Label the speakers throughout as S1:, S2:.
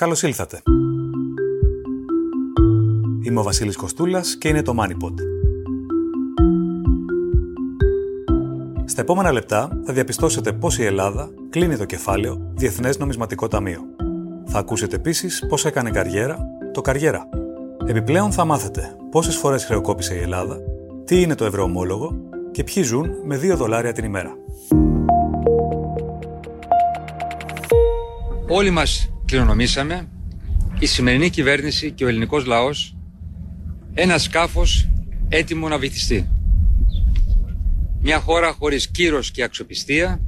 S1: Καλώς ήλθατε. Είμαι ο Βασίλης Κοστούλας και είναι το MoneyPod. Στα επόμενα λεπτά θα διαπιστώσετε πώς η Ελλάδα κλείνει το κεφάλαιο Διεθνές Νομισματικό Ταμείο. Θα ακούσετε επίσης πώς έκανε καριέρα το καριέρα. Επιπλέον θα μάθετε πόσες φορές χρεοκόπησε η Ελλάδα, τι είναι το ευρωομόλογο και ποιοι ζουν με 2 δολάρια την ημέρα.
S2: Όλοι μας κληρονομήσαμε, η σημερινή κυβέρνηση και ο ελληνικός λαός, ένα σκάφος έτοιμο να βυθιστεί. Μια χώρα χωρίς κύρος και αξιοπιστία,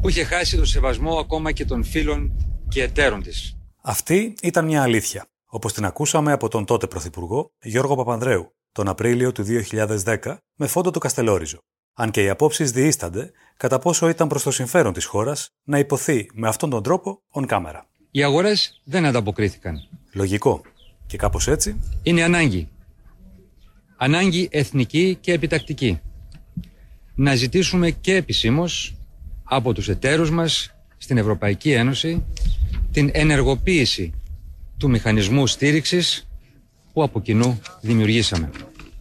S2: που είχε χάσει το σεβασμό ακόμα και των φίλων και εταίρων της.
S1: Αυτή ήταν μια αλήθεια, όπως την ακούσαμε από τον τότε Πρωθυπουργό Γιώργο Παπανδρέου τον Απρίλιο του 2010 με φόντο του Καστελόριζο. Αν και οι απόψεις διήστανται κατά πόσο ήταν προς το συμφέρον της χώρας να υποθεί με αυτόν τον τρόπο on camera.
S2: Οι αγορές δεν ανταποκρίθηκαν.
S1: Λογικό. Και κάπως έτσι.
S2: Είναι ανάγκη. Ανάγκη εθνική και επιτακτική. Να ζητήσουμε και επισήμως από τους εταίρους μας στην Ευρωπαϊκή Ένωση την ενεργοποίηση του μηχανισμού στήριξης που από κοινού δημιουργήσαμε.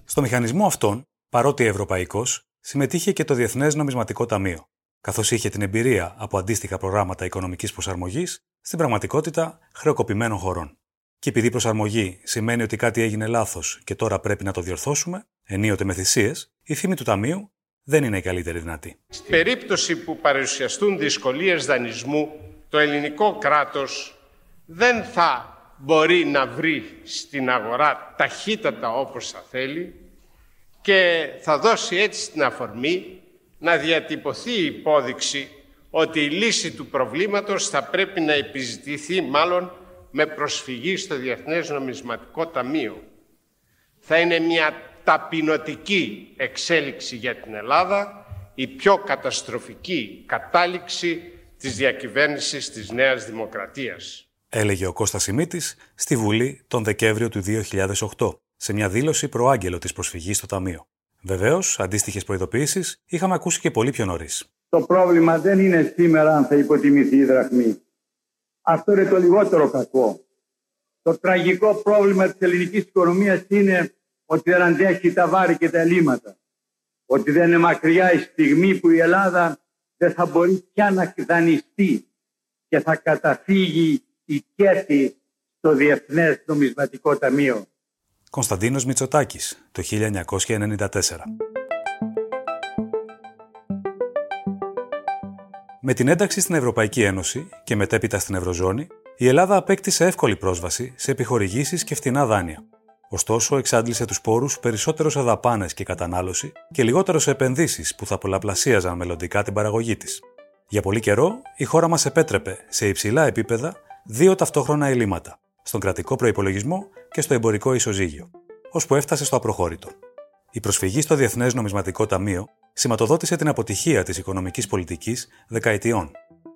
S1: Στο μηχανισμό αυτόν, παρότι ευρωπαϊκός, συμμετείχε και το Διεθνές Νομισματικό Ταμείο, καθώς είχε την εμπειρία από αντίστοιχα προγράμματα οικονομικής προσαρμογής στην πραγματικότητα χρεοκοπημένων χωρών. Και επειδή προσαρμογή σημαίνει ότι κάτι έγινε λάθος και τώρα πρέπει να το διορθώσουμε, ενίοτε με θυσίες, η φήμη του Ταμείου δεν είναι η καλύτερη δυνατή.
S3: Στην περίπτωση που παρουσιαστούν δυσκολίες δανεισμού, το ελληνικό κράτος δεν θα μπορεί να βρει στην αγορά ταχύτατα όπως θα θέλει και θα δώσει έτσι την αφορμή να διατυπωθεί η υπόδειξη ότι η λύση του προβλήματος θα πρέπει να επιζητηθεί μάλλον με προσφυγή στο Διεθνές Νομισματικό Ταμείο. Θα είναι μια ταπεινωτική εξέλιξη για την Ελλάδα, η πιο καταστροφική κατάληξη της διακυβέρνησης της Νέας Δημοκρατίας
S1: έλεγε ο Κώστας Σιμίτης στη Βουλή τον Δεκέμβριο του 2008, σε μια δήλωση προάγγελο της προσφυγής στο Ταμείο. Βεβαίως, αντίστοιχες προειδοποιήσει είχαμε ακούσει και πολύ πιο νωρίς.
S4: Το πρόβλημα δεν είναι σήμερα αν θα υποτιμηθεί η δραχμή. Αυτό είναι το λιγότερο κακό. Το τραγικό πρόβλημα της ελληνικής οικονομίας είναι ότι δεν αντέχει τα βάρη και τα ελλείμματα. Ότι δεν είναι μακριά η στιγμή που η Ελλάδα δεν θα μπορεί πια να δανειστεί και θα καταφύγει η κέτη στο Διεθνές Νομισματικό Ταμείο.
S1: Κωνσταντίνος Μητσοτάκης, το 1994. Με την ένταξη στην Ευρωπαϊκή Ένωση και μετέπειτα στην Ευρωζώνη, η Ελλάδα απέκτησε εύκολη πρόσβαση σε επιχορηγήσεις και φτηνά δάνεια. Ωστόσο, εξάντλησε τους πόρους περισσότερο σε δαπάνες και κατανάλωση και λιγότερο σε επενδύσεις που θα πολλαπλασίαζαν μελλοντικά την παραγωγή της. Για πολύ καιρό, η χώρα μας επέτρεπε σε υψηλά επίπεδα δύο ταυτόχρονα ελλείμματα, στον κρατικό προπολογισμό και στο εμπορικό ισοζύγιο, ώσπου έφτασε στο απροχώρητο. Η προσφυγή στο Διεθνές Νομισματικό Ταμείο σηματοδότησε την αποτυχία της οικονομικής πολιτικής δεκαετιών.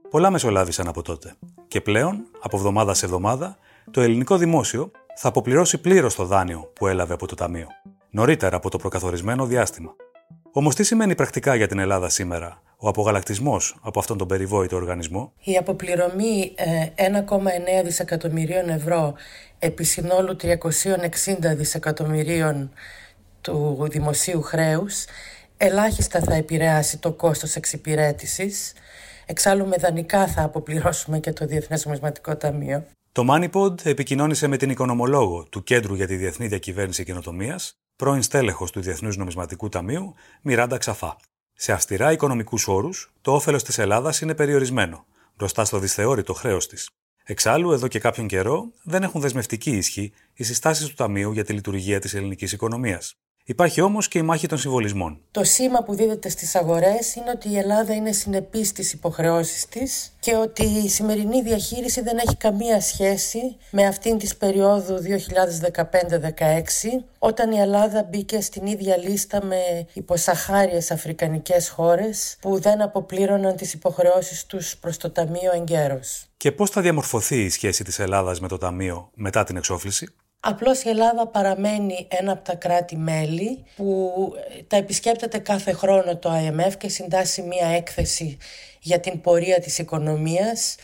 S1: Πολλά μεσολάβησαν από τότε. Και πλέον, από εβδομάδα σε εβδομάδα, το ελληνικό δημόσιο θα αποπληρώσει πλήρως το δάνειο που έλαβε από το Ταμείο, νωρίτερα από το προκαθορισμένο διάστημα. Όμως, τι σημαίνει πρακτικά για την Ελλάδα σήμερα; Ο απογαλακτισμός από αυτόν τον περιβόητο οργανισμό.
S5: Η αποπληρωμή 1,9 ε, δισεκατομμυρίων ευρώ επί συνόλου 360 δισεκατομμυρίων του δημοσίου χρέους ελάχιστα θα επηρεάσει το κόστος εξυπηρέτησης. Εξάλλου με δανεικά θα αποπληρώσουμε και το Διεθνές Νομισματικό Ταμείο.
S1: Το MoneyPod επικοινώνησε με την οικονομολόγο του Κέντρου για τη Διεθνή Διακυβέρνηση Καινοτομίας, πρώην στέλεχος του Διεθνούς Νομισματικού Ταμείου, Μιράντα Ξαφά. Σε αυστηρά οικονομικούς όρους, το όφελος της Ελλάδας είναι περιορισμένο, μπροστά στο δυσθεώρητο χρέος της. Εξάλλου, εδώ και κάποιον καιρό, δεν έχουν δεσμευτική ισχύ οι συστάσεις του Ταμείου για τη λειτουργία της ελληνικής οικονομίας. Υπάρχει όμως και η μάχη των συμβολισμών.
S5: Το σήμα που δίδεται στις αγορές είναι ότι η Ελλάδα είναι συνεπής στις υποχρεώσεις της και ότι η σημερινή διαχείριση δεν έχει καμία σχέση με αυτήν της περίοδου 2015-16 όταν η Ελλάδα μπήκε στην ίδια λίστα με υποσαχάριες αφρικανικές χώρες που δεν αποπλήρωναν τις υποχρεώσεις τους προς το Ταμείο εγκαίρως.
S1: Και πώς θα διαμορφωθεί η σχέση της Ελλάδας με το Ταμείο μετά την εξόφληση;
S5: Απλώς η Ελλάδα παραμένει ένα από τα κράτη-μέλη που ε, τα επισκέπτεται κάθε χρόνο το IMF και συντάσσει μία έκθεση για την πορεία της οικονομίας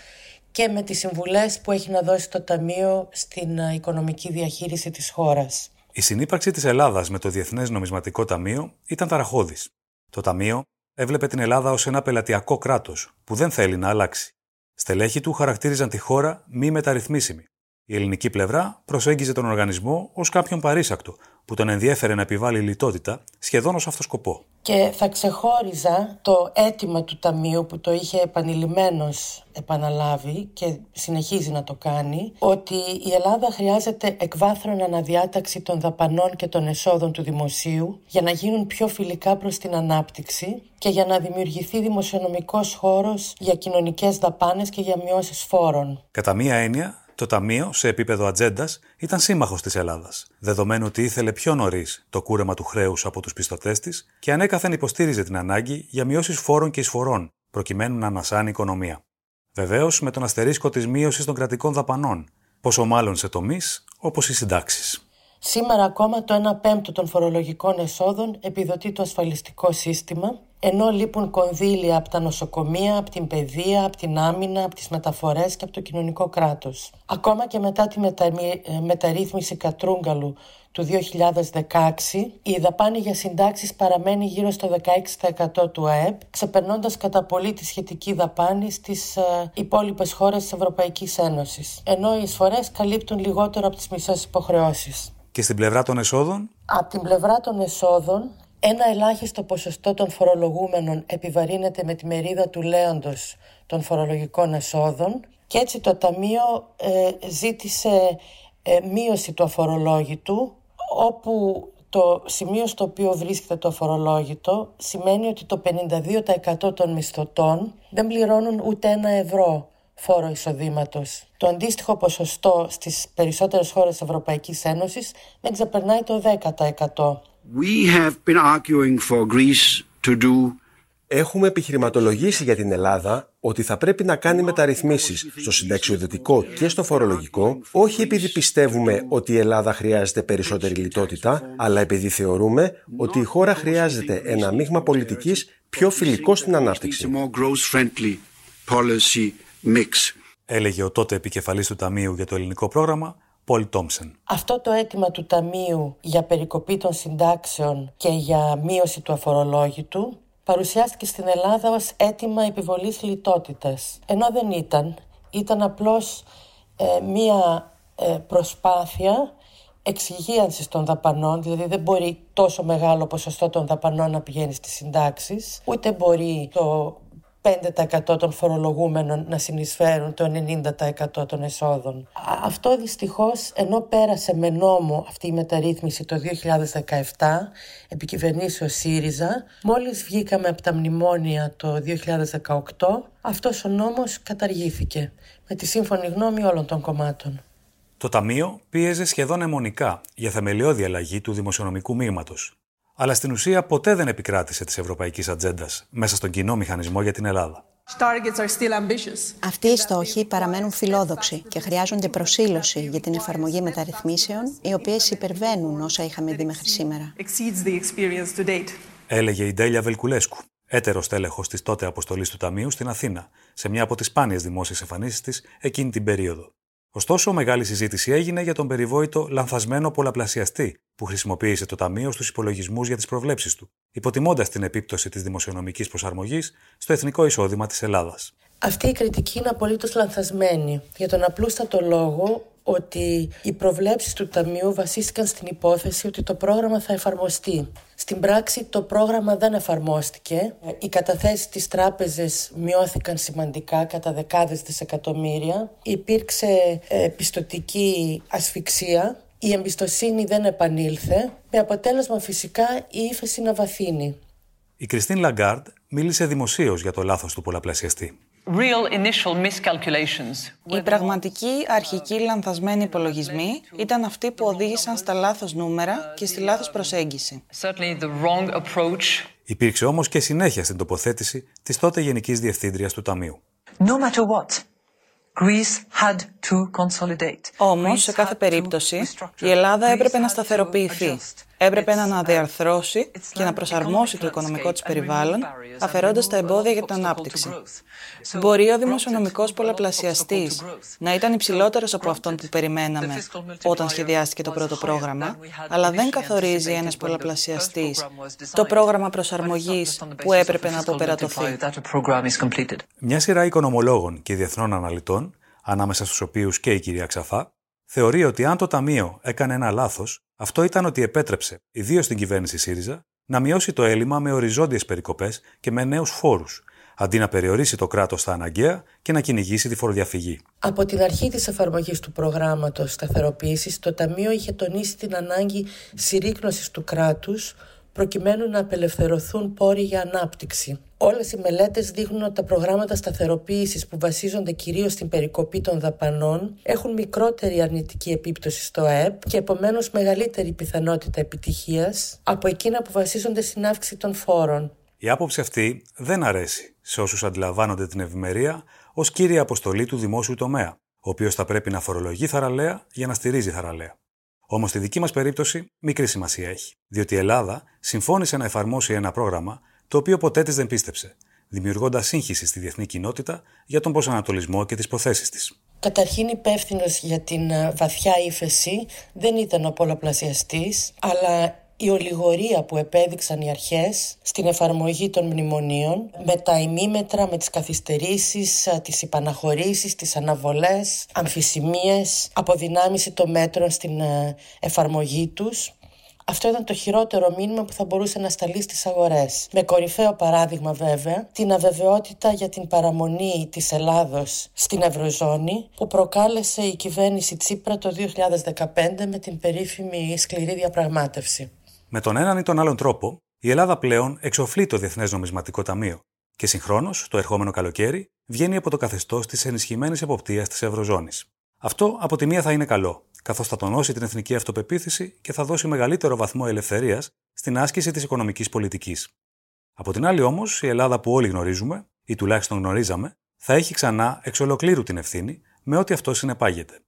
S5: και με τις συμβουλές που έχει να δώσει το Ταμείο στην ε, οικονομική διαχείριση της χώρας.
S1: Η συνύπαρξη της Ελλάδας με το Διεθνές Νομισματικό Ταμείο ήταν ταραχώδης. Το Ταμείο έβλεπε την Ελλάδα ως ένα πελατειακό κράτος που δεν θέλει να αλλάξει. Στελέχη του χαρακτήριζαν τη χώρα μη μεταρρυθμίσιμη. Η ελληνική πλευρά προσέγγιζε τον οργανισμό ως κάποιον παρήσακτο, που τον ενδιέφερε να επιβάλλει λιτότητα σχεδόν ως αυτό σκοπό.
S5: Και θα ξεχώριζα το αίτημα του Ταμείου που το είχε επανειλημμένως επαναλάβει και συνεχίζει να το κάνει, ότι η Ελλάδα χρειάζεται εκβάθρον αναδιάταξη των δαπανών και των εσόδων του δημοσίου για να γίνουν πιο φιλικά προς την ανάπτυξη και για να δημιουργηθεί δημοσιονομικός χώρος για κοινωνικές δαπάνες και για μειώσεις φόρων.
S1: Κατά μία έννοια, το Ταμείο, σε επίπεδο ατζέντας, ήταν σύμμαχος της Ελλάδας, δεδομένου ότι ήθελε πιο νωρίς το κούρεμα του χρέους από τους πιστωτές της και ανέκαθεν υποστήριζε την ανάγκη για μειώσεις φόρων και εισφορών, προκειμένου να ανασάνει η οικονομία. Βεβαίως με τον αστερίσκο της μείωσης των κρατικών δαπανών, πόσο μάλλον σε τομείς όπως οι συντάξεις.
S5: Σήμερα ακόμα το 1 πέμπτο των φορολογικών εσόδων επιδοτεί το ασφαλιστικό σύστημα, ενώ λείπουν κονδύλια από τα νοσοκομεία, από την παιδεία, από την άμυνα, από τις μεταφορές και από το κοινωνικό κράτος. Ακόμα και μετά τη μετα... Ε, μεταρρύθμιση Κατρούγκαλου του 2016, η δαπάνη για συντάξεις παραμένει γύρω στο 16% του ΑΕΠ, ξεπερνώντας κατά πολύ τη σχετική δαπάνη στις ε, υπόλοιπες χώρες της Ευρωπαϊκής Ένωσης, ενώ οι εισφορές καλύπτουν λιγότερο από τις μισές υποχρεώσεις.
S1: Και στην πλευρά των εσόδων;
S5: Από την πλευρά των εσόδων, ένα ελάχιστο ποσοστό των φορολογούμενων επιβαρύνεται με τη μερίδα του λέοντος των φορολογικών εσόδων και έτσι το Ταμείο ε, ζήτησε ε, μείωση του αφορολόγητου όπου το σημείο στο οποίο βρίσκεται το αφορολόγητο σημαίνει ότι το 52% των μισθωτών δεν πληρώνουν ούτε ένα ευρώ φόρο εισοδήματος. Το αντίστοιχο ποσοστό στις περισσότερες χώρες της Ευρωπαϊκής Ένωσης δεν ξεπερνάει το 10%. We have been
S6: arguing for Greece to do Έχουμε επιχειρηματολογήσει για την Ελλάδα ότι θα πρέπει να κάνει μεταρρυθμίσεις στο συνταξιοδοτικό και στο φορολογικό, όχι επειδή πιστεύουμε ότι η Ελλάδα χρειάζεται περισσότερη λιτότητα, αλλά επειδή θεωρούμε ότι η χώρα χρειάζεται ένα μείγμα πολιτικής πιο φιλικό στην ανάπτυξη.
S1: Έλεγε ο τότε επικεφαλής του Ταμείου για το ελληνικό πρόγραμμα, Πολ Τόμσεν.
S5: Αυτό το αίτημα του Ταμείου για περικοπή των συντάξεων και για μείωση του αφορολόγητου παρουσιάστηκε στην Ελλάδα ως αίτημα επιβολής λιτότητας. Ενώ δεν ήταν, ήταν απλώς ε, μία ε, προσπάθεια εξυγίανσης των δαπανών, δηλαδή δεν μπορεί τόσο μεγάλο ποσοστό των δαπανών να πηγαίνει στις συντάξεις, ούτε μπορεί το 5% των φορολογούμενων να συνεισφέρουν το 90% των εσόδων. Αυτό δυστυχώς ενώ πέρασε με νόμο αυτή η μεταρρύθμιση το 2017 επικυβερνήσει ΣΥΡΙΖΑ μόλις βγήκαμε από τα μνημόνια το 2018 αυτός ο νόμος καταργήθηκε με τη σύμφωνη γνώμη όλων των κομμάτων.
S1: Το Ταμείο πίεζε σχεδόν αιμονικά για θεμελιώδη αλλαγή του δημοσιονομικού μείγματος αλλά στην ουσία ποτέ δεν επικράτησε της ευρωπαϊκής ατζέντας μέσα στον κοινό μηχανισμό για την Ελλάδα.
S7: Αυτοί οι στόχοι παραμένουν φιλόδοξοι και χρειάζονται προσήλωση για την εφαρμογή μεταρρυθμίσεων, οι οποίες υπερβαίνουν όσα είχαμε δει μέχρι σήμερα.
S1: Έλεγε η Ντέλια Βελκουλέσκου, έτερος τέλεχο της τότε αποστολής του Ταμείου στην Αθήνα, σε μια από τις σπάνιες δημόσιες εμφανίσεις της εκείνη την περίοδο. Ωστόσο, μεγάλη συζήτηση έγινε για τον περιβόητο λανθασμένο πολλαπλασιαστή που χρησιμοποίησε το Ταμείο στους υπολογισμούς για τις προβλέψεις του, υποτιμώντας την επίπτωση της δημοσιονομικής προσαρμογής στο εθνικό εισόδημα της Ελλάδας.
S5: Αυτή η κριτική είναι απολύτως λανθασμένη για τον απλούστατο λόγο ότι οι προβλέψεις του Ταμείου βασίστηκαν στην υπόθεση ότι το πρόγραμμα θα εφαρμοστεί. Στην πράξη το πρόγραμμα δεν εφαρμόστηκε. Οι καταθέσεις της τράπεζες μειώθηκαν σημαντικά κατά δεκάδες δισεκατομμύρια. Υπήρξε ε, πιστοτική ασφυξία. Η εμπιστοσύνη δεν επανήλθε, με αποτέλεσμα φυσικά η ύφεση να βαθύνει.
S1: Η Κριστίν Λαγκάρντ μίλησε δημοσίως για το λάθος του πολλαπλασιαστή.
S8: Οι πραγματικοί αρχικοί λανθασμένοι υπολογισμοί ήταν αυτοί που οδήγησαν στα λάθος νούμερα και στη λάθος προσέγγιση.
S1: Υπήρξε όμως και συνέχεια στην τοποθέτηση της τότε Γενικής Διευθύντριας του Ταμείου.
S8: Όμως, σε κάθε περίπτωση, η Ελλάδα έπρεπε να σταθεροποιηθεί. Έπρεπε να αναδιαρθρώσει και να προσαρμόσει το οικονομικό της περιβάλλον, αφαιρώντας τα εμπόδια για την ανάπτυξη. Μπορεί ο δημοσιονομικός πολλαπλασιαστής να ήταν υψηλότερος από αυτόν που περιμέναμε όταν σχεδιάστηκε το πρώτο πρόγραμμα, αλλά δεν καθορίζει ένας πολλαπλασιαστής το πρόγραμμα προσαρμογής που έπρεπε να αποπερατωθεί.
S1: Μια σειρά οικονομολόγων και διεθνών αναλυτών, ανάμεσα στους οποίους και η κυρία Ξαφά, θεωρεί ότι αν το Ταμείο έκανε ένα λάθος, αυτό ήταν ότι επέτρεψε, ιδίως στην κυβέρνηση ΣΥΡΙΖΑ, να μειώσει το έλλειμμα με οριζόντιες περικοπές και με νέους φόρους, αντί να περιορίσει το κράτος στα αναγκαία και να κυνηγήσει τη φοροδιαφυγή.
S5: Από την αρχή της εφαρμογής του προγράμματος σταθεροποίησης, το Ταμείο είχε τονίσει την ανάγκη συρρήκνωσης του κράτους προκειμένου να απελευθερωθούν πόροι για ανάπτυξη. Όλες οι μελέτες δείχνουν ότι τα προγράμματα σταθεροποίησης που βασίζονται κυρίως στην περικοπή των δαπανών έχουν μικρότερη αρνητική επίπτωση στο ΑΕΠ και επομένως μεγαλύτερη πιθανότητα επιτυχίας από εκείνα που βασίζονται στην αύξηση των φόρων.
S1: Η άποψη αυτή δεν αρέσει σε όσους αντιλαμβάνονται την ευημερία ως κύρια αποστολή του δημόσιου τομέα, ο οποίος θα πρέπει να φορολογεί θαραλέα για να στηρίζει θαραλέα. Όμως στη δική μας περίπτωση μικρή σημασία έχει, διότι η Ελλάδα συμφώνησε να εφαρμόσει ένα πρόγραμμα το οποίο ποτέ της δεν πίστεψε, δημιουργώντας σύγχυση στη διεθνή κοινότητα για τον προσανατολισμό και τις προθέσεις της.
S5: Καταρχήν υπεύθυνος για την ε, βαθιά ύφεση δεν ήταν ο πολλαπλασιαστής, αλλά η ολιγορία που επέδειξαν οι αρχές στην εφαρμογή των μνημονίων με τα ημίμετρα, με τις καθυστερήσεις, ε, τις υπαναχωρήσεις, τις αναβολές, αμφισημίες, αποδυνάμιση των μέτρων στην ε, εφαρμογή τους αυτό ήταν το χειρότερο μήνυμα που θα μπορούσε να σταλεί στις αγορές. Με κορυφαίο παράδειγμα βέβαια την αβεβαιότητα για την παραμονή της Ελλάδος στην Ευρωζώνη που προκάλεσε η κυβέρνηση Τσίπρα το 2015 με την περίφημη σκληρή διαπραγμάτευση.
S1: Με τον έναν ή τον άλλον τρόπο, η Ελλάδα πλέον εξοφλεί το Διεθνές Νομισματικό Ταμείο και συγχρόνως, το ερχόμενο καλοκαίρι, βγαίνει από το καθεστώς της ενισχυμένης εποπτείας της Ευρωζώνης. Αυτό από τη μία θα είναι καλό, καθώς θα τονώσει την εθνική αυτοπεποίθηση και θα δώσει μεγαλύτερο βαθμό ελευθερίας στην άσκηση της οικονομικής πολιτικής. Από την άλλη όμως, η Ελλάδα που όλοι γνωρίζουμε, ή τουλάχιστον γνωρίζαμε, θα έχει ξανά εξ ολοκλήρου την ευθύνη με ό,τι αυτό συνεπάγεται.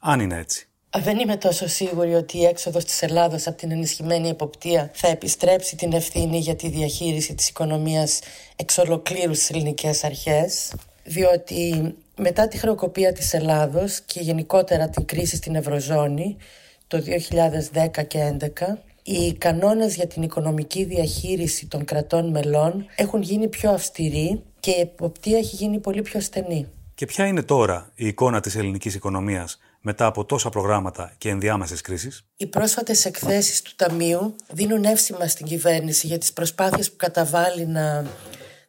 S1: Αν είναι έτσι.
S5: Δεν είμαι τόσο σίγουρη ότι η έξοδος της Ελλάδος από την ενισχυμένη εποπτεία θα επιστρέψει την ευθύνη για τη διαχείριση της οικονομίας εξ ολοκλήρους στις ελληνικές αρχές, διότι μετά τη χρεοκοπία της Ελλάδος και γενικότερα την κρίση στην Ευρωζώνη το 2010 και 2011, οι κανόνες για την οικονομική διαχείριση των κρατών μελών έχουν γίνει πιο αυστηροί και η εποπτεία έχει γίνει πολύ πιο στενή.
S1: Και ποια είναι τώρα η εικόνα της ελληνικής οικονομίας; Μετά από τόσα προγράμματα και ενδιάμεσες κρίσεις;
S5: Οι πρόσφατες εκθέσεις του Ταμείου δίνουν εύσημα στην κυβέρνηση για τις προσπάθειες που καταβάλει να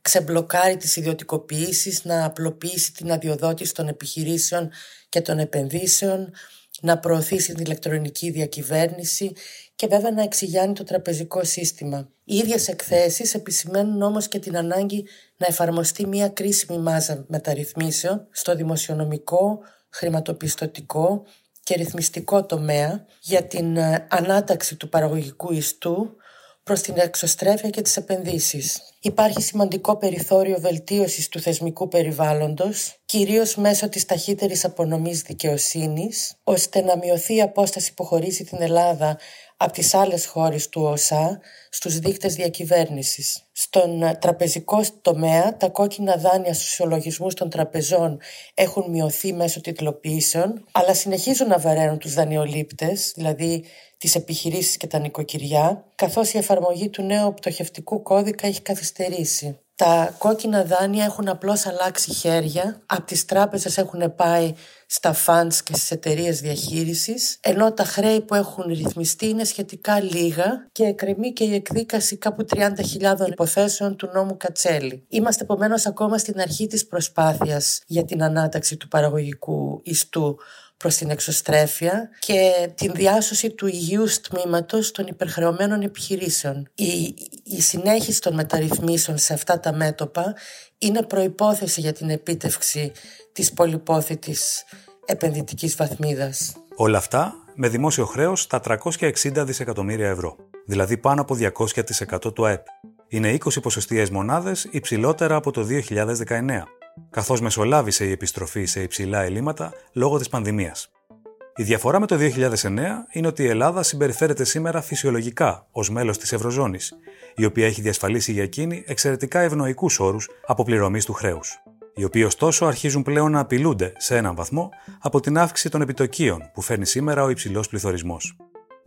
S5: ξεμπλοκάρει τις ιδιωτικοποιήσεις, να απλοποιήσει την αδειοδότηση των επιχειρήσεων και των επενδύσεων, να προωθήσει την ηλεκτρονική διακυβέρνηση και βέβαια να εξηγιάνει το τραπεζικό σύστημα. Οι ίδιες εκθέσεις επισημαίνουν όμως και την ανάγκη να εφαρμοστεί μια κρίσιμη μάζα μεταρρυθμίσεων στο δημοσιονομικό, χρηματοπιστωτικό και ρυθμιστικό τομέα για την ε, ανάταξη του παραγωγικού ιστού προς την εξωστρέφεια και τις επενδύσεις. Υπάρχει σημαντικό περιθώριο βελτίωσης του θεσμικού περιβάλλοντος, κυρίως μέσω της ταχύτερης απονομής δικαιοσύνης, ώστε να μειωθεί η απόσταση που χωρίζει την Ελλάδα από τις άλλες χώρες του ΟΣΑ στους δείκτες διακυβέρνησης. Στον τραπεζικό τομέα, τα κόκκινα δάνεια στους ισολογισμούς των τραπεζών έχουν μειωθεί μέσω τιτλοποιήσεων, αλλά συνεχίζουν να βαραίνουν τους δανειολήπτες, δηλαδή τις επιχειρήσεις και τα νοικοκυριά, καθώς η εφαρμογή του νέου πτωχευτικού κώδικα έχει καθυστερήσει. Τα κόκκινα δάνεια έχουν απλώς αλλάξει χέρια, από τις τράπεζες έχουν πάει στα funds και στις εταιρείες διαχείρισης, ενώ τα χρέη που έχουν ρυθμιστεί είναι σχετικά λίγα και εκκρεμεί και η εκδίκαση κάπου 30.000 υποθέσεων του νόμου Κατσέλη. Είμαστε επομένως ακόμα στην αρχή της προσπάθειας για την ανάταξη του παραγωγικού ιστού προς την εξωστρέφεια και την διάσωση του υγιούς τμήματος των υπερχρεωμένων επιχειρήσεων. Η, η συνέχιση των μεταρρυθμίσεων σε αυτά τα μέτωπα είναι προϋπόθεση για την επίτευξη της πολυπόθητης επενδυτικής βαθμίδας.
S1: Όλα αυτά με δημόσιο χρέος στα 360 δισεκατομμύρια ευρώ, δηλαδή πάνω από 200% του ΑΕΠ. Είναι 20 ποσοστιαίες μονάδες υψηλότερα από το 2019 καθώς μεσολάβησε η επιστροφή σε υψηλά ελλείμματα λόγω της πανδημίας. Η διαφορά με το 2009 είναι ότι η Ελλάδα συμπεριφέρεται σήμερα φυσιολογικά ως μέλος της Ευρωζώνης, η οποία έχει διασφαλίσει για εκείνη εξαιρετικά ευνοϊκούς όρους αποπληρωμής του χρέους, οι οποίοι ωστόσο αρχίζουν πλέον να απειλούνται σε έναν βαθμό από την αύξηση των επιτοκίων που φέρνει σήμερα ο υψηλός πληθωρισμός.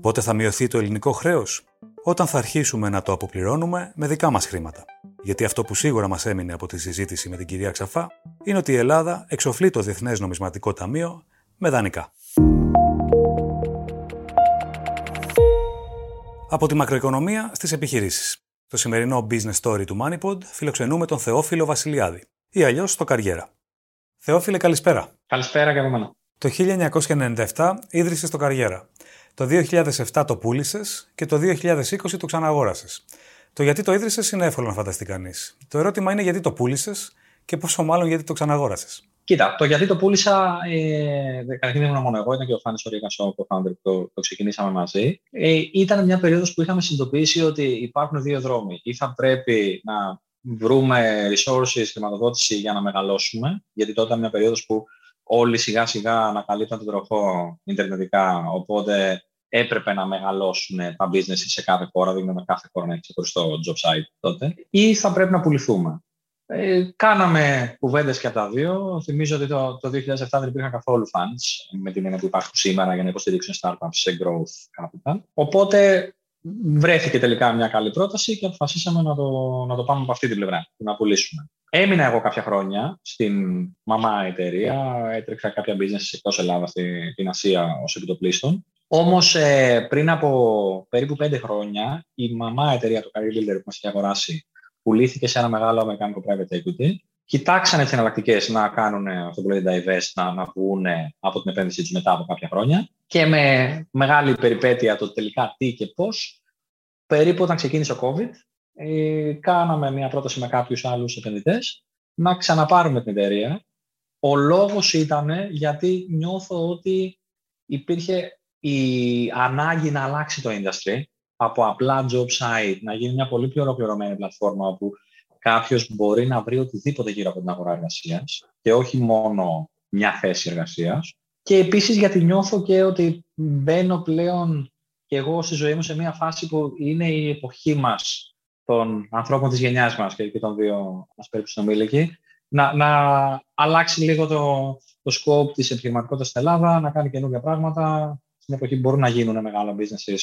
S1: Πότε θα μειωθεί το ελληνικό χρέος, όταν θα αρχίσουμε να το αποπληρώνουμε με δικά μας χρήματα. Γιατί αυτό που σίγουρα μας έμεινε από τη συζήτηση με την κυρία Ξαφά είναι ότι η Ελλάδα εξοφλεί το Διεθνές Νομισματικό Ταμείο με δανεικά. Από τη μακροοικονομία στις επιχειρήσεις. Το σημερινό business story του Moneypod φιλοξενούμε τον Θεόφιλο Βασιλιάδη ή αλλιώς το Καριέρα. Θεόφιλε, καλησπέρα.
S9: Καλησπέρα και από μένα.
S1: Το 1997 ίδρυσε το Καριέρα. Το 2007 το πούλησες και το 2020 το ξαναγόρασες. Το γιατί το ίδρυσες είναι εύκολο να φανταστεί κανείς. Το ερώτημα είναι γιατί το πούλησες και πόσο μάλλον γιατί το ξαναγόρασες.
S9: Κοίτα, το γιατί το πούλησα, ε, καταρχήν δεν ήμουν μόνο εγώ, ήταν και ο Φάνης Ορίγας, ο co-founder που το, το ξεκινήσαμε μαζί. Ε, ήταν μια περίοδος που είχαμε συνειδητοποιήσει ότι υπάρχουν δύο δρόμοι. Ή θα πρέπει να βρούμε resources, χρηματοδότηση για να μεγαλώσουμε, γιατί τότε ήταν μια περίοδος που όλοι σιγά σιγά ανακαλύπταν τον τροχό ιντερνετικά, οπότε έπρεπε να μεγαλώσουν τα business σε κάθε χώρα, δηλαδή με κάθε χώρα να έχει ξεχωριστό job site τότε, ή θα πρέπει να πουληθούμε. Ε, κάναμε κουβέντες και από τα δύο. Θυμίζω ότι το, το 2007 δεν υπήρχαν καθόλου funds με την έννοια που υπάρχουν σήμερα για να υποστηρίξουν startups σε growth capital. Οπότε βρέθηκε τελικά μια καλή πρόταση και αποφασίσαμε να το, να το πάμε από αυτή την πλευρά, να πουλήσουμε. Έμεινα εγώ κάποια χρόνια στην μαμά εταιρεία, έτρεξα κάποια business εκτός Ελλάδας, στην Ασία ως επιτοπλίστων. Όμως ε, πριν από περίπου πέντε χρόνια, η μαμά εταιρεία, το Career Builder που μας είχε αγοράσει, πουλήθηκε σε ένα μεγάλο αμερικάνικο private equity. Κοιτάξανε τις εναλλακτικές να κάνουν αυτό που λέγεται divest, να, να βγουν από την επένδυσή τους μετά από κάποια χρόνια. Και με μεγάλη περιπέτεια το τελικά τι και πώς, περίπου όταν ξεκίνησε ο COVID, ε, κάναμε μια πρόταση με κάποιους άλλους επενδυτές να ξαναπάρουμε την εταιρεία. Ο λόγος ήταν γιατί νιώθω ότι υπήρχε η ανάγκη να αλλάξει το industry από απλά job site να γίνει μια πολύ πιο ολοκληρωμένη πλατφόρμα όπου κάποιος μπορεί να βρει οτιδήποτε γύρω από την αγορά εργασίας και όχι μόνο μια θέση εργασίας. Και επίσης γιατί νιώθω και ότι μπαίνω πλέον και εγώ στη ζωή μου σε μια φάση που είναι η εποχή μας των ανθρώπων της γενιάς μας και των δύο μας περίπου συνομήλικοι, να, να αλλάξει λίγο το, το scope της επιχειρηματικότητας στην Ελλάδα, να κάνει καινούργια πράγματα. Στην εποχή που μπορούν να γίνουν μεγάλα businesses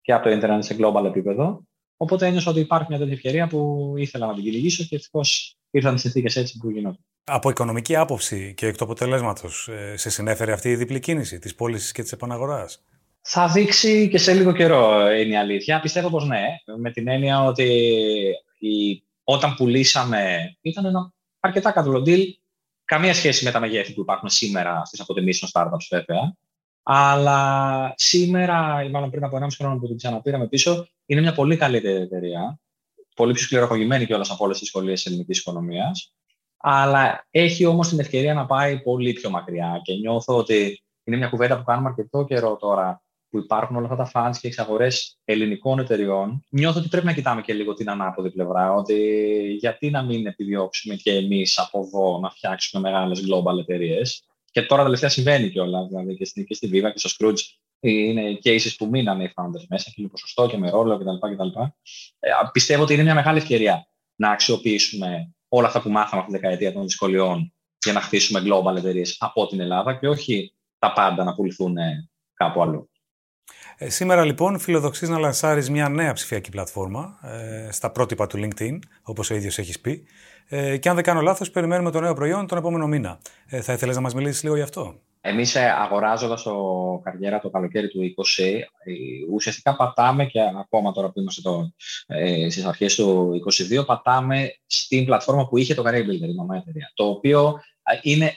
S9: και από το Ιντερνετ σε global επίπεδο. Οπότε ένιωσα ότι υπάρχει μια τέτοια ευκαιρία που ήθελα να την κυνηγήσω και ευτυχώς ήρθαν οι συνθήκες έτσι που γινόταν.
S1: Από οικονομική άποψη και εκ του αποτελέσματος, ε, σε συνέφερε αυτή η διπλή κίνηση της πώλησης και της επαναγοράς;
S9: Θα δείξει και σε λίγο καιρό, είναι η αλήθεια. Πιστεύω πως ναι, με την έννοια ότι η... όταν πουλήσαμε ήταν ένα αρκετά καλό deal. Καμία σχέση με τα μεγέθη που υπάρχουν σήμερα στις αποτιμήσεις των startups, βέβαια. Αλλά σήμερα, ή μάλλον πριν από 1,5 χρόνο που την ξαναπήραμε πίσω, είναι μια πολύ καλύτερη εταιρεία. Πολύ πιο σκληροκογημένη κιόλας από όλες τις σχολείε της ελληνικής οικονομίας. Αλλά έχει όμως την ευκαιρία να πάει πολύ πιο μακριά. Και νιώθω ότι είναι μια κουβέντα που κάνουμε αρκετό καιρό τώρα που υπάρχουν όλα αυτά τα fans και εξαγορές ελληνικών εταιριών, νιώθω ότι πρέπει να κοιτάμε και λίγο την ανάποδη πλευρά. Ότι γιατί να μην επιδιώξουμε και εμείς από εδώ να φτιάξουμε μεγάλες global εταιρείες και τώρα τελευταία συμβαίνει κιόλα. Δηλαδή και στη, και στη Viva και στο Scrooge είναι cases που μείνανε οι founders μέσα και με ποσοστό και με ρόλο κτλ. Ε, πιστεύω ότι είναι μια μεγάλη ευκαιρία να αξιοποιήσουμε όλα αυτά που μάθαμε αυτή τη δεκαετία των δυσκολιών για να χτίσουμε global εταιρείες από την Ελλάδα και όχι τα πάντα να πουληθούν κάπου αλλού.
S1: Ε, σήμερα λοιπόν φιλοδοξείς να λανσάρεις μια νέα ψηφιακή πλατφόρμα ε, στα πρότυπα του LinkedIn, όπως ο ίδιος έχεις πει, ε, και αν δεν κάνω λάθος, περιμένουμε το νέο προϊόν τον επόμενο μήνα. Ε, θα ήθελες να μας μιλήσεις λίγο γι' αυτό;
S9: Εμείς, ε, αγοράζοντας το καριέρα το καλοκαίρι του 20, ε, ουσιαστικά πατάμε και ακόμα τώρα που είμαστε ε, στις αρχές του 22, πατάμε στην πλατφόρμα που είχε το Career Builder, η μαμά εταιρεία. Το οποίο ε, είναι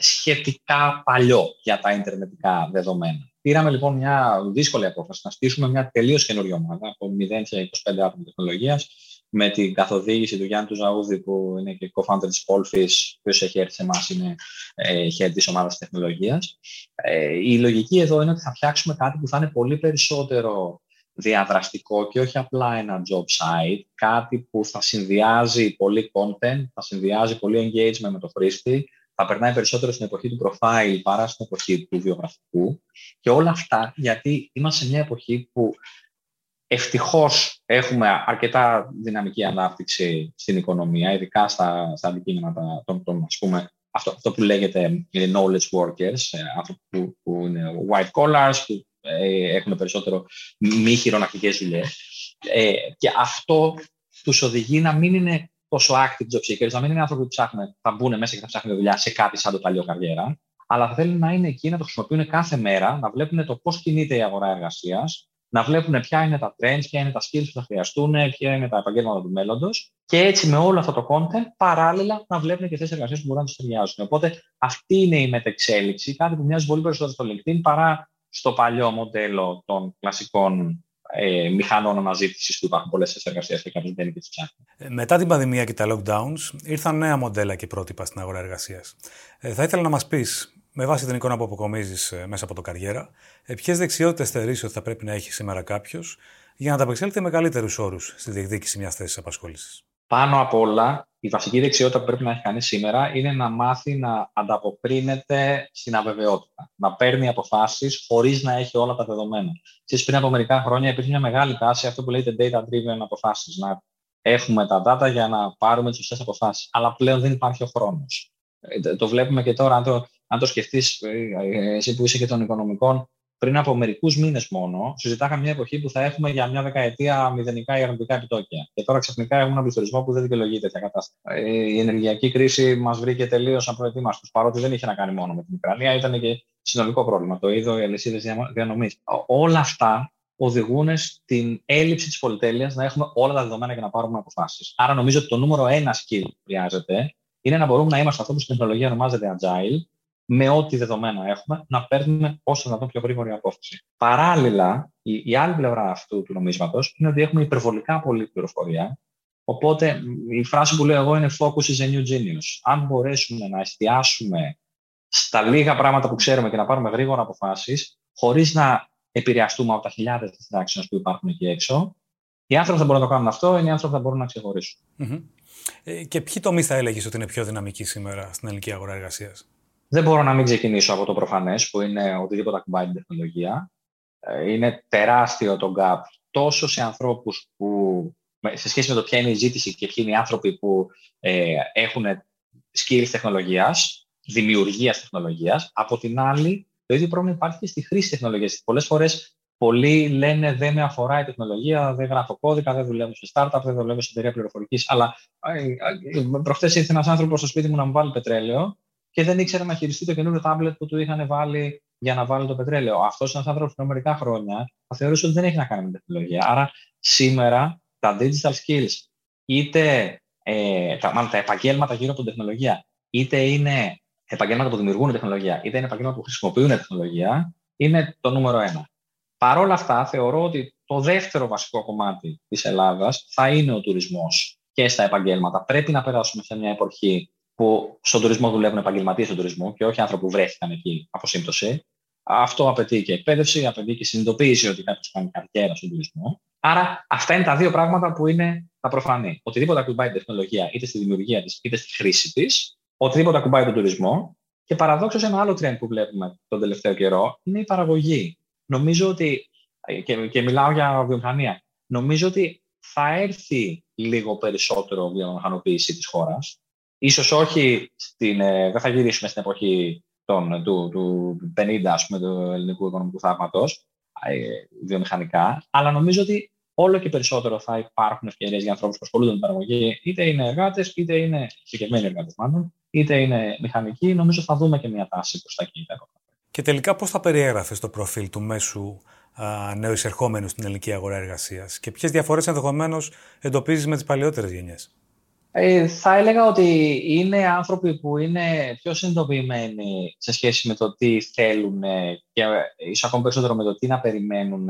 S9: σχετικά παλιό για τα ιντερνετικά δεδομένα. Πήραμε λοιπόν μια δύσκολη απόφαση να στήσουμε μια τελείως καινούργια ομάδα από 0 σε 25 άτομα τεχνολογίας με την καθοδήγηση του Γιάννη Ζαούδη που είναι και co-founder της Polfis, ο οποίος έχει έρθει σε εμάς, είναι ε, head της ομάδας τεχνολογίας. Ε, η λογική εδώ είναι ότι θα φτιάξουμε κάτι που θα είναι πολύ περισσότερο διαδραστικό και όχι απλά ένα job site, κάτι που θα συνδυάζει πολύ content, θα συνδυάζει πολύ engagement με το χρήστη, θα περνάει περισσότερο στην εποχή του profile παρά στην εποχή του βιογραφικού. Και όλα αυτά γιατί είμαστε σε μια εποχή που ευτυχώς έχουμε αρκετά δυναμική ανάπτυξη στην οικονομία, ειδικά στα, στα αντικείμενα των, των, ας πούμε, αυτό, αυτό που λέγεται knowledge workers, ε, άνθρωποι που, που είναι white collars, που ε, έχουν περισσότερο μη χειρονακτικές δουλειές. Ε, και αυτό τους οδηγεί να μην είναι τόσο active job seekers, να μην είναι άνθρωποι που ψάχνουν, θα μπουν μέσα και θα ψάχνουν δουλειά σε κάτι σαν το παλιό καριέρα, αλλά θα θέλουν να είναι εκεί, να το χρησιμοποιούν κάθε μέρα, να βλέπουν το πώς κινείται η αγορά εργασίας, να βλέπουν ποια είναι τα trends, ποια είναι τα skills που θα χρειαστούν, ποια είναι τα επαγγέλματα του μέλλοντος. Και έτσι με όλο αυτό το content, παράλληλα να βλέπουν και θέσεις εργασίας που μπορούν να τους ταιριάζουν. Οπότε αυτή είναι η μετεξέλιξη, κάτι που μοιάζει πολύ περισσότερο στο LinkedIn παρά στο παλιό μοντέλο των κλασικών ε, μηχανών αναζήτησης που υπάρχουν πολλές εργασίε και κάποιο μπαίνει και τις ψάχνει.
S1: Ε, μετά την πανδημία και τα lockdowns, ήρθαν νέα μοντέλα και πρότυπα στην αγορά εργασίας. Ε, θα ήθελα να μας πεις, με βάση την εικόνα που αποκομίζεις ε, μέσα από το καριέρα, ε, ποιες δεξιότητες θεωρείς ότι θα πρέπει να έχει σήμερα κάποιος για να ανταπεξέλθει με καλύτερους όρους στη διεκδίκηση μιας θέσης απασχόλησης;
S9: Πάνω απ' όλα, η βασική δεξιότητα που πρέπει να έχει κανείς σήμερα είναι να μάθει να ανταποκρίνεται στην αβεβαιότητα. Να παίρνει αποφάσεις χωρίς να έχει όλα τα δεδομένα. Εσεί πριν από μερικά χρόνια υπήρχε μια μεγάλη τάση, αυτό που λέγεται data driven αποφάσεις. Να έχουμε τα data για να πάρουμε τις σωστές αποφάσεις. Αλλά πλέον δεν υπάρχει ο χρόνος. Ε, το βλέπουμε και τώρα, αν το, αν το σκεφτείς, ε, εσύ που είσαι και των οικονομικών, πριν από μερικούς μήνες μόνο, συζητάγαμε μια εποχή που θα έχουμε για μια δεκαετία μηδενικά ή αρνητικά επιτόκια. Και τώρα ξαφνικά έχουμε ένα πληθωρισμό που δεν δικαιολογεί τέτοια κατάσταση. Ε, η ενεργειακή κρίση μας βρήκε τελείως απροετοίμαστους, παρότι δεν είχε να κάνει μόνο με την Ουκρανία, ήταν και συνολικό πρόβλημα. Το είδο οι αλυσίδες διανομής. Όλα αυτά οδηγούν στην έλλειψη της πολυτέλειας να έχουμε όλα τα δεδομένα για να πάρουμε αποφάσεις. Άρα, νομίζω ότι το νούμερο ένα skill που χρειάζεται είναι να μπορούμε να είμαστε αυτό που στην τεχνολογία ονομάζεται agile, με ό,τι δεδομένα έχουμε, να παίρνουμε όσο δυνατόν πιο γρήγορη απόφαση. Παράλληλα, η, η άλλη πλευρά αυτού του νομίσματος είναι ότι έχουμε υπερβολικά πολλή πληροφορία. Οπότε η φράση που λέω εγώ είναι focus is a new genius. Αν μπορέσουμε να εστιάσουμε στα λίγα πράγματα που ξέρουμε και να πάρουμε γρήγορα αποφάσεις, χωρίς να επηρεαστούμε από τα χιλιάδες distractions που υπάρχουν εκεί έξω, οι άνθρωποι θα μπορούν να το κάνουν αυτό, είναι οι άνθρωποι θα μπορούν να ξεχωρίσουν.
S1: Mm-hmm. Ε, και ποιοι τομείς θα έλεγες ότι είναι πιο δυναμικοί σήμερα στην ελληνική αγορά εργασίας,
S9: δεν μπορώ να μην ξεκινήσω από το προφανές, που είναι οτιδήποτε ακουμπάει την τεχνολογία. Ε, είναι τεράστιο το gap τόσο σε ανθρώπους που, σε σχέση με το ποια είναι η ζήτηση και ποιοι είναι οι άνθρωποι που ε, έχουν skills τεχνολογίας, δημιουργίας τεχνολογίας. Από την άλλη, το ίδιο πρόβλημα υπάρχει και στη χρήση τεχνολογίας. Πολλές φορές πολλοί λένε δεν με αφορά η τεχνολογία, δεν γράφω κώδικα, δεν δουλεύω σε startup, δεν δουλεύω σε εταιρεία πληροφορικής. Αλλά ε, ε, προχθές ήρθε ένας άνθρωπος στο σπίτι μου να μου βάλει πετρέλαιο και δεν ήξερε να χειριστεί το καινούριο τάμπλετ που του είχαν βάλει για να βάλει το πετρέλαιο. Αυτός είναι ένα άνθρωπος που μερικά χρόνια θα θεωρούσε ότι δεν έχει να κάνει με τεχνολογία. Άρα σήμερα τα digital skills, είτε ε, τα, μάλλον, τα επαγγέλματα γύρω από την τεχνολογία, είτε είναι επαγγέλματα που δημιουργούν τεχνολογία, είτε είναι επαγγέλματα που χρησιμοποιούν τεχνολογία, είναι το νούμερο ένα. Παρ' όλα αυτά, θεωρώ ότι το δεύτερο βασικό κομμάτι της Ελλάδας θα είναι ο τουρισμός και στα επαγγέλματα. Πρέπει να περάσουμε σε μια εποχή που στον τουρισμό δουλεύουν επαγγελματίες στον τουρισμό και όχι άνθρωποι που βρέθηκαν εκεί από σύμπτωση. Αυτό απαιτεί και εκπαίδευση, απαιτεί και συνειδητοποίηση ότι κάποιο κάνει καριέρα στον τουρισμό. Άρα, αυτά είναι τα δύο πράγματα που είναι τα προφανή. Οτιδήποτε ακουμπάει την τεχνολογία, είτε στη δημιουργία της, είτε στη χρήση της, οτιδήποτε ακουμπάει τον τουρισμό. Και παραδόξως, ένα άλλο trend που βλέπουμε τον τελευταίο καιρό είναι η παραγωγή. Νομίζω ότι, και, και μιλάω για βιομηχανία, νομίζω ότι θα έρθει λίγο περισσότερο βιομηχανοποίηση της χώρας ίσως όχι, στην, ε, δεν θα γυρίσουμε στην εποχή των, του, του 50, ας πούμε, του ελληνικού οικονομικού θαύματος, ε, βιομηχανικά, αλλά νομίζω ότι όλο και περισσότερο θα υπάρχουν ευκαιρίες για ανθρώπους που ασχολούνται με την παραγωγή, είτε είναι εργάτες, είτε είναι συγκεκριμένοι εργάτες, μάλλον, είτε είναι μηχανικοί. Νομίζω θα δούμε και μια τάση προς τα εκεί.
S1: Και τελικά, πώς θα περιέγραφες το προφίλ του μέσου νέου εισερχόμενου στην ελληνική αγορά εργασίας και ποιες διαφορές ενδεχομένως εντοπίζεις με τις παλιότερε γενιές;
S9: Ε, θα έλεγα ότι είναι άνθρωποι που είναι πιο συνειδητοποιημένοι σε σχέση με το τι θέλουν και ίσως ακόμη περισσότερο με το τι να περιμένουν.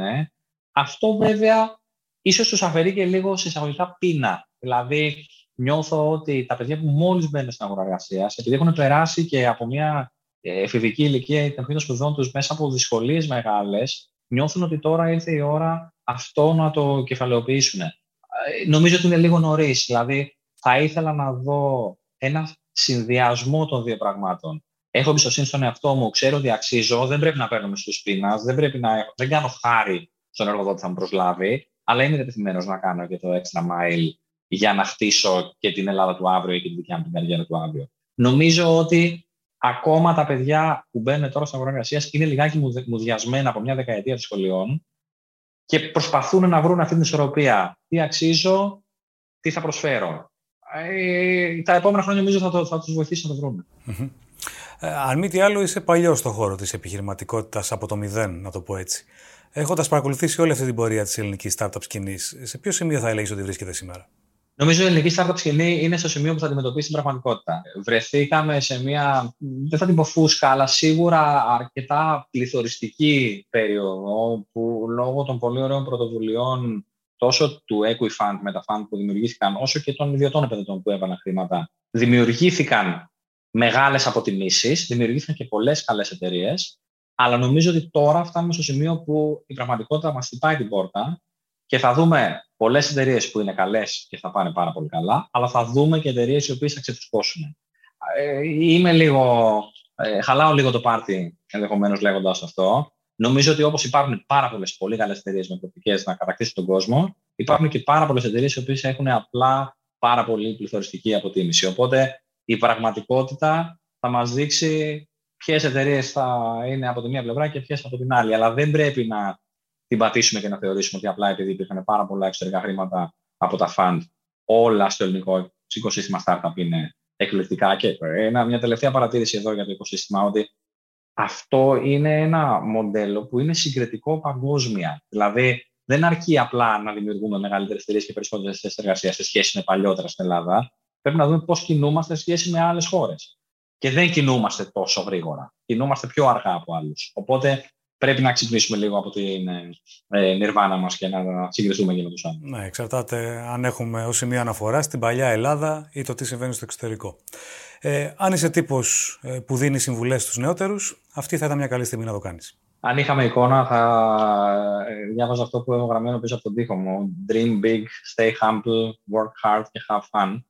S9: Αυτό βέβαια ίσως τους αφαιρεί και λίγο σε εισαγωγικά πείνα. Δηλαδή νιώθω ότι τα παιδιά που μόλις μπαίνουν στην αγορά εργασίας, επειδή έχουν περάσει και από μια εφηβική ηλικία ή των σπουδών τους μέσα από δυσκολίες μεγάλες, νιώθουν ότι τώρα ήρθε η ώρα αυτό να το κεφαλαιοποιήσουν. Ε, νομίζω ότι είναι λίγο νωρίς. Δηλαδή, θα ήθελα να δω ένα συνδυασμό των δύο πραγμάτων. Έχω εμπιστοσύνη στον εαυτό μου, ξέρω ότι αξίζω, δεν πρέπει να παίρνω στους πείνας, δεν, πρέπει να έχω, δεν κάνω χάρη στον εργοδότη που θα μου προσλάβει, αλλά είμαι διατεθειμένος να κάνω και το extra mile για να χτίσω και την Ελλάδα του αύριο και τη δικιά μου την καριέρα του αύριο. Νομίζω ότι ακόμα τα παιδιά που μπαίνουν τώρα στην αγορά εργασίας είναι λιγάκι μουδιασμένα από μια δεκαετία των σχολείων και προσπαθούν να βρουν αυτή την ισορροπία. Τι αξίζω, τι θα προσφέρω. Ε, τα επόμενα χρόνια νομίζω θα, το, θα τους βοηθήσει να το βρουν.
S1: Ε, αν μη τι άλλο, είσαι παλιός στον χώρο της επιχειρηματικότητας από το μηδέν, να το πω έτσι. Έχοντας παρακολουθήσει όλη αυτή την πορεία της ελληνικής startup σκηνής, σε ποιο σημείο θα έλεγες ότι βρίσκεται σήμερα;
S9: Νομίζω η ελληνική startup σκηνή είναι στο σημείο που θα αντιμετωπίσει την πραγματικότητα. Βρεθήκαμε σε μια, δεν θα την πω φούσκα, αλλά σίγουρα αρκετά πληθωριστική περίοδο που λόγω των πολύ ωραίων πρωτοβουλειών τόσο του Equifund με τα fund που δημιουργήθηκαν, όσο και των ιδιωτών επενδυτών που έβαλαν χρήματα, δημιουργήθηκαν μεγάλες αποτιμήσεις, δημιουργήθηκαν και πολλές καλές εταιρείες. Αλλά νομίζω ότι τώρα φτάνουμε στο σημείο που η πραγματικότητα μας χτυπάει την πόρτα και θα δούμε πολλές εταιρείες που είναι καλές και θα πάνε πάρα πολύ καλά, αλλά θα δούμε και εταιρείες οι οποίες θα ξεφουσκώσουν. Ε, είμαι λίγο. Ε, χαλάω λίγο το πάρτι ενδεχομένως λέγοντας αυτό. Νομίζω ότι όπως υπάρχουν πάρα πολλές πολύ καλές εταιρείες με προοπτικές να κατακτήσουν τον κόσμο, υπάρχουν και πάρα πολλές εταιρείες οι οποίες έχουν απλά πάρα πολύ πληθωριστική αποτίμηση. Οπότε η πραγματικότητα θα μας δείξει ποιες εταιρείες θα είναι από τη μία πλευρά και ποιες από την άλλη. Αλλά δεν πρέπει να την πατήσουμε και να θεωρήσουμε ότι απλά επειδή υπήρχαν πάρα πολλά εξωτερικά χρήματα από τα fund, όλα στο ελληνικό οικοσύστημα startup είναι εκπληκτικά. Και ένα, μια τελευταία παρατήρηση εδώ για το οικοσύστημα, ότι αυτό είναι ένα μοντέλο που είναι συγκριτικό παγκόσμια. Δηλαδή, δεν αρκεί απλά να δημιουργούμε μεγαλύτερες εταιρείες και περισσότερες θέσεις εργασίας σε σχέση με παλιότερα στην Ελλάδα. Πρέπει να δούμε πώς κινούμαστε σε σχέση με άλλες χώρες. Και δεν κινούμαστε τόσο γρήγορα. Κινούμαστε πιο αργά από άλλους. Οπότε πρέπει να ξυπνήσουμε λίγο από την ε, νιρβάνα μας και να συγκριθούμε και με τους άλλους.
S1: Ναι, εξαρτάται αν έχουμε ως σημείο αναφορά στην παλιά Ελλάδα ή το τι συμβαίνει στο εξωτερικό. Ε, αν είσαι τύπος ε, που δίνει συμβουλές στους νεότερους, αυτή θα ήταν μια καλή στιγμή να το κάνεις.
S9: Αν είχαμε εικόνα, θα ε, διάβαζα αυτό που έχω γραμμένο πίσω από τον τοίχο μου. Dream big, stay humble, work hard και have fun.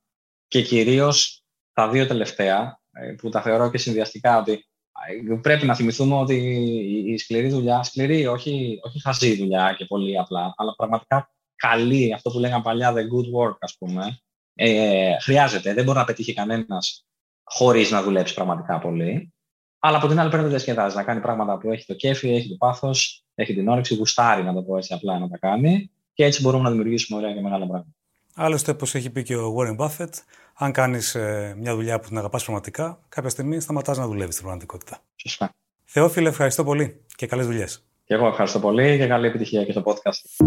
S9: Και κυρίως τα δύο τελευταία, που τα θεωρώ και συνδυαστικά ότι πρέπει να θυμηθούμε ότι η σκληρή δουλειά, σκληρή, όχι, όχι χαζή δουλειά και πολύ απλά, αλλά πραγματικά καλή, αυτό που λέγαμε παλιά, the good work, ας πούμε, ε, χρειάζεται. Δεν μπορεί να πετύχει κανένας χωρίς να δουλέψει πραγματικά πολύ. Αλλά από την άλλη πρέπει να διασκεδάζει, να κάνει πράγματα που έχει το κέφι, έχει το πάθος, έχει την όρεξη, γουστάρει να το πω έτσι απλά να τα κάνει και έτσι μπορούμε να δημιουργήσουμε ωραία και μεγάλα πράγματα.
S1: Άλλωστε, όπως έχει πει και ο Warren Buffett, αν κάνεις ε, μια δουλειά που την αγαπάς πραγματικά, κάποια στιγμή σταματάς να δουλεύεις στην πραγματικότητα.
S9: Σωστά.
S1: Θεόφιλε, ευχαριστώ πολύ και καλές δουλειές.
S9: Και εγώ ευχαριστώ πολύ και καλή επιτυχία και στο podcast.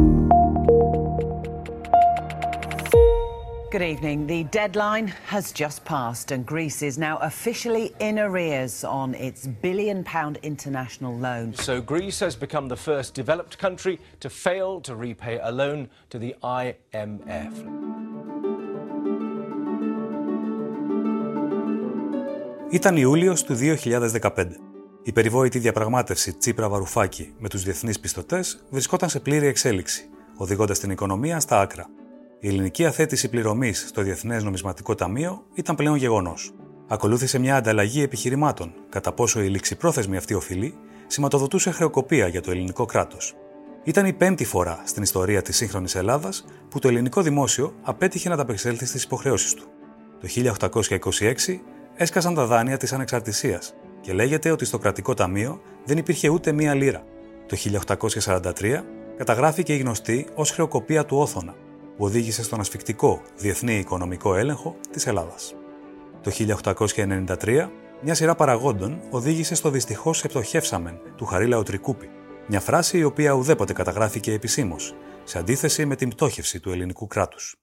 S10: Good evening. The deadline has just passed, and Greece is now officially in arrears on its billion pound international loan.
S11: So, Greece has become the first developed country to fail to repay a loan to the IMF.
S1: Ήταν Ιούλιος του 2015. Η περιβόητη διαπραγμάτευση Τσίπρα Βαρουφάκη με τους διεθνείς πιστωτές βρισκόταν σε πλήρη εξέλιξη, οδηγώντας την οικονομία στα άκρα. Η ελληνική αθέτηση πληρωμής στο Διεθνές Νομισματικό Ταμείο ήταν πλέον γεγονός. Ακολούθησε μια ανταλλαγή επιχειρημάτων κατά πόσο η ληξιπρόθεσμη αυτή οφειλή σηματοδοτούσε χρεοκοπία για το ελληνικό κράτος. Ήταν η πέμπτη φορά στην ιστορία της σύγχρονης Ελλάδας που το ελληνικό δημόσιο απέτυχε να ανταπεξέλθει στις υποχρεώσεις του. Το 1826 έσκασαν τα δάνεια της ανεξαρτησίας και λέγεται ότι στο κρατικό ταμείο δεν υπήρχε ούτε μία λίρα. Το 1843 καταγράφηκε η γνωστή ως χρεοκοπία του Όθωνα, που οδήγησε στον ασφικτικό διεθνή οικονομικό έλεγχο της Ελλάδας. Το 1893, μια σειρά παραγόντων οδήγησε στο δυστυχώς επτοχεύσαμεν του Χαρίλα Οτρικούπη, μια φράση η οποία ουδέποτε καταγράφηκε επισήμως, σε αντίθεση με την πτώχευση του ελληνικού κράτους.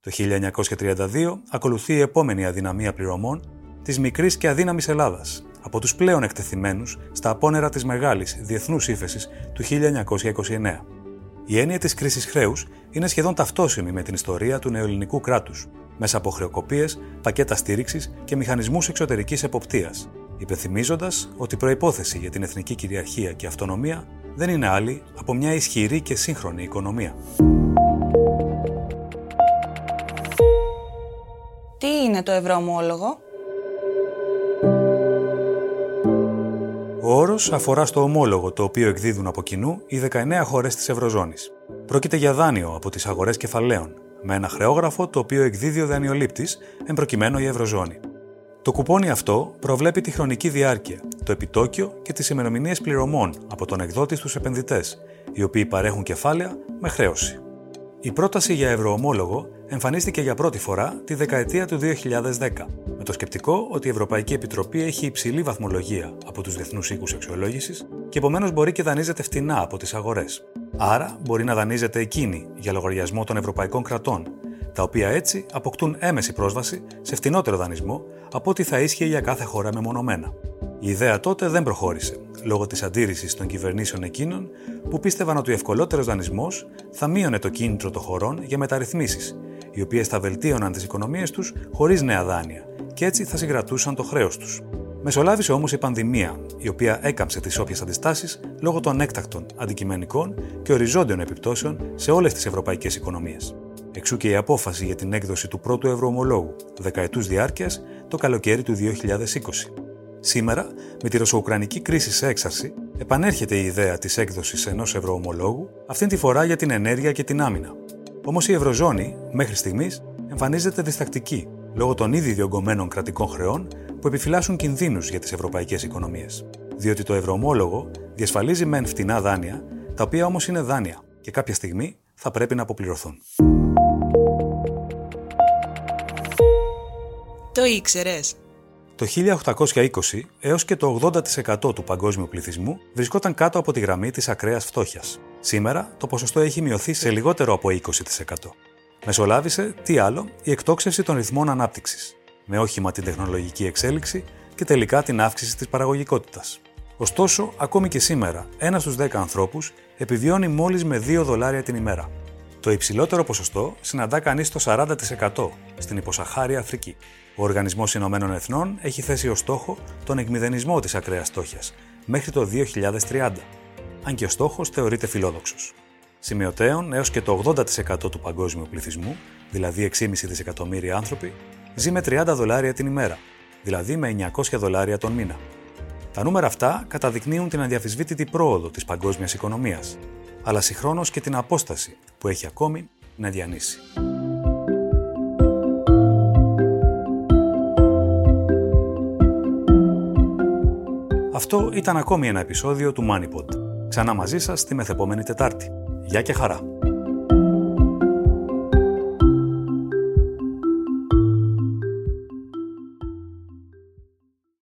S1: Το 1932 ακολουθεί η επόμενη αδυναμία πληρωμών της μικρής και αδύναμης Ελλάδας, από τους πλέον εκτεθειμένους στα απόνερα της μεγάλης διεθνούς ύφεσης του 1929. Η έννοια της κρίσης χρέους είναι σχεδόν ταυτόσιμη με την ιστορία του νεοελληνικού κράτους, μέσα από χρεοκοπίες, πακέτα στήριξης και μηχανισμούς εξωτερικής εποπτείας, υπενθυμίζοντας ότι προπόθεση για την εθνική κυριαρχία και αυτονομία δεν είναι άλλη από μια ισχυρή και σύγχρονη οικονομία.
S8: Τι είναι το ευρωομόλογο;
S1: Ο όρος αφορά στο ομόλογο το οποίο εκδίδουν από κοινού οι 19 χώρες της Ευρωζώνης. Πρόκειται για δάνειο από τις αγορές κεφαλαίων, με ένα χρεόγραφο το οποίο εκδίδει ο δανειολήπτης, εμπροκειμένου η Ευρωζώνη. Το κουπόνι αυτό προβλέπει τη χρονική διάρκεια, το επιτόκιο και τις ημερομηνίες πληρωμών από τον εκδότη στους επενδυτές, οι οποίοι παρέχουν κεφάλαια με χρέωση. Η πρόταση για ευρωομόλογο εμφανίστηκε για πρώτη φορά τη δεκαετία του 2010, με το σκεπτικό ότι η Ευρωπαϊκή Επιτροπή έχει υψηλή βαθμολογία από τους διεθνούς οίκους αξιολόγησης και επομένως μπορεί και δανείζεται φτηνά από τις αγορές. Άρα μπορεί να δανείζεται εκείνη για λογαριασμό των ευρωπαϊκών κρατών, τα οποία έτσι αποκτούν έμεση πρόσβαση σε φτηνότερο δανεισμό από ό,τι θα ίσχυε για κάθε χώρα μεμονωμένα. Η ιδέα τότε δεν προχώρησε, λόγω της αντίρρησης των κυβερνήσεων εκείνων που πίστευαν ότι ο ευκολότερος δανεισμός θα μείωνε το κίνητρο των χωρών για μεταρρυθμίσεις, οι οποίες θα βελτίωναν τις οικονομίες τους χωρίς νέα δάνεια και έτσι θα συγκρατούσαν το χρέος τους. Μεσολάβησε όμως η πανδημία, η οποία έκαμψε τις όποιες αντιστάσεις λόγω των έκτακτων, αντικειμενικών και οριζόντιων επιπτώσεων σε όλες τις ευρωπαϊκές οικονομίες. Εξού και η απόφαση για την έκδοση του πρώτου ευρωομολόγου δεκαετούς διάρκειας το καλοκαίρι του 2020. Σήμερα, με τη ρωσο-ουκρανική κρίση σε έξαρση, επανέρχεται η ιδέα της έκδοσης ενός ευρωομολόγου, αυτήν τη φορά για την ενέργεια και την άμυνα. Όμως η Ευρωζώνη, μέχρι στιγμής, εμφανίζεται διστακτική λόγω των ήδη διωγγωμένων κρατικών χρεών που επιφυλάσσουν κινδύνους για τις ευρωπαϊκές οικονομίες. Διότι το ευρωομόλογο διασφαλίζει μεν φτηνά δάνεια, τα οποία όμως είναι δάνεια και κάποια στιγμή θα πρέπει να αποπληρωθούν.
S8: Το ήξερες;
S1: Το 1820 έως και το 80% του παγκόσμιου πληθυσμού βρισκόταν κάτω από τη γραμμή της ακραίας φτώχειας. Σήμερα το ποσοστό έχει μειωθεί σε λιγότερο από 20%. Μεσολάβησε, τι άλλο, η εκτόξευση των ρυθμών ανάπτυξης, με όχημα την τεχνολογική εξέλιξη και τελικά την αύξηση της παραγωγικότητας. Ωστόσο, ακόμη και σήμερα, ένας στους 10 ανθρώπους επιβιώνει μόλις με 2 δολάρια την ημέρα. Το υψηλότερο ποσοστό συναντά κανείς το 40% στην υποσαχάρια Αφρική. Ο Οργανισμός Ηνωμένων Εθνών έχει θέσει ως στόχο τον εκμηδενισμό της ακραίας στόχιας μέχρι το 2030, αν και ο στόχος θεωρείται φιλόδοξος. Σημειωτέων έως και το 80% του παγκόσμιου πληθυσμού, δηλαδή 6,5 δισεκατομμύρια άνθρωποι, ζει με 30 δολάρια την ημέρα, δηλαδή με 900 δολάρια τον μήνα. Τα νούμερα αυτά καταδεικνύουν την αδιαφυσβήτητη πρόοδο της παγκόσμιας οικονομίας, αλλά συγχρόνως και την απόσταση που έχει ακόμη να διανύσει. Αυτό ήταν ακόμη ένα επεισόδιο του MoneyPod. Ξανά μαζί σας τη μεθεπόμενη Τετάρτη. Γεια και χαρά!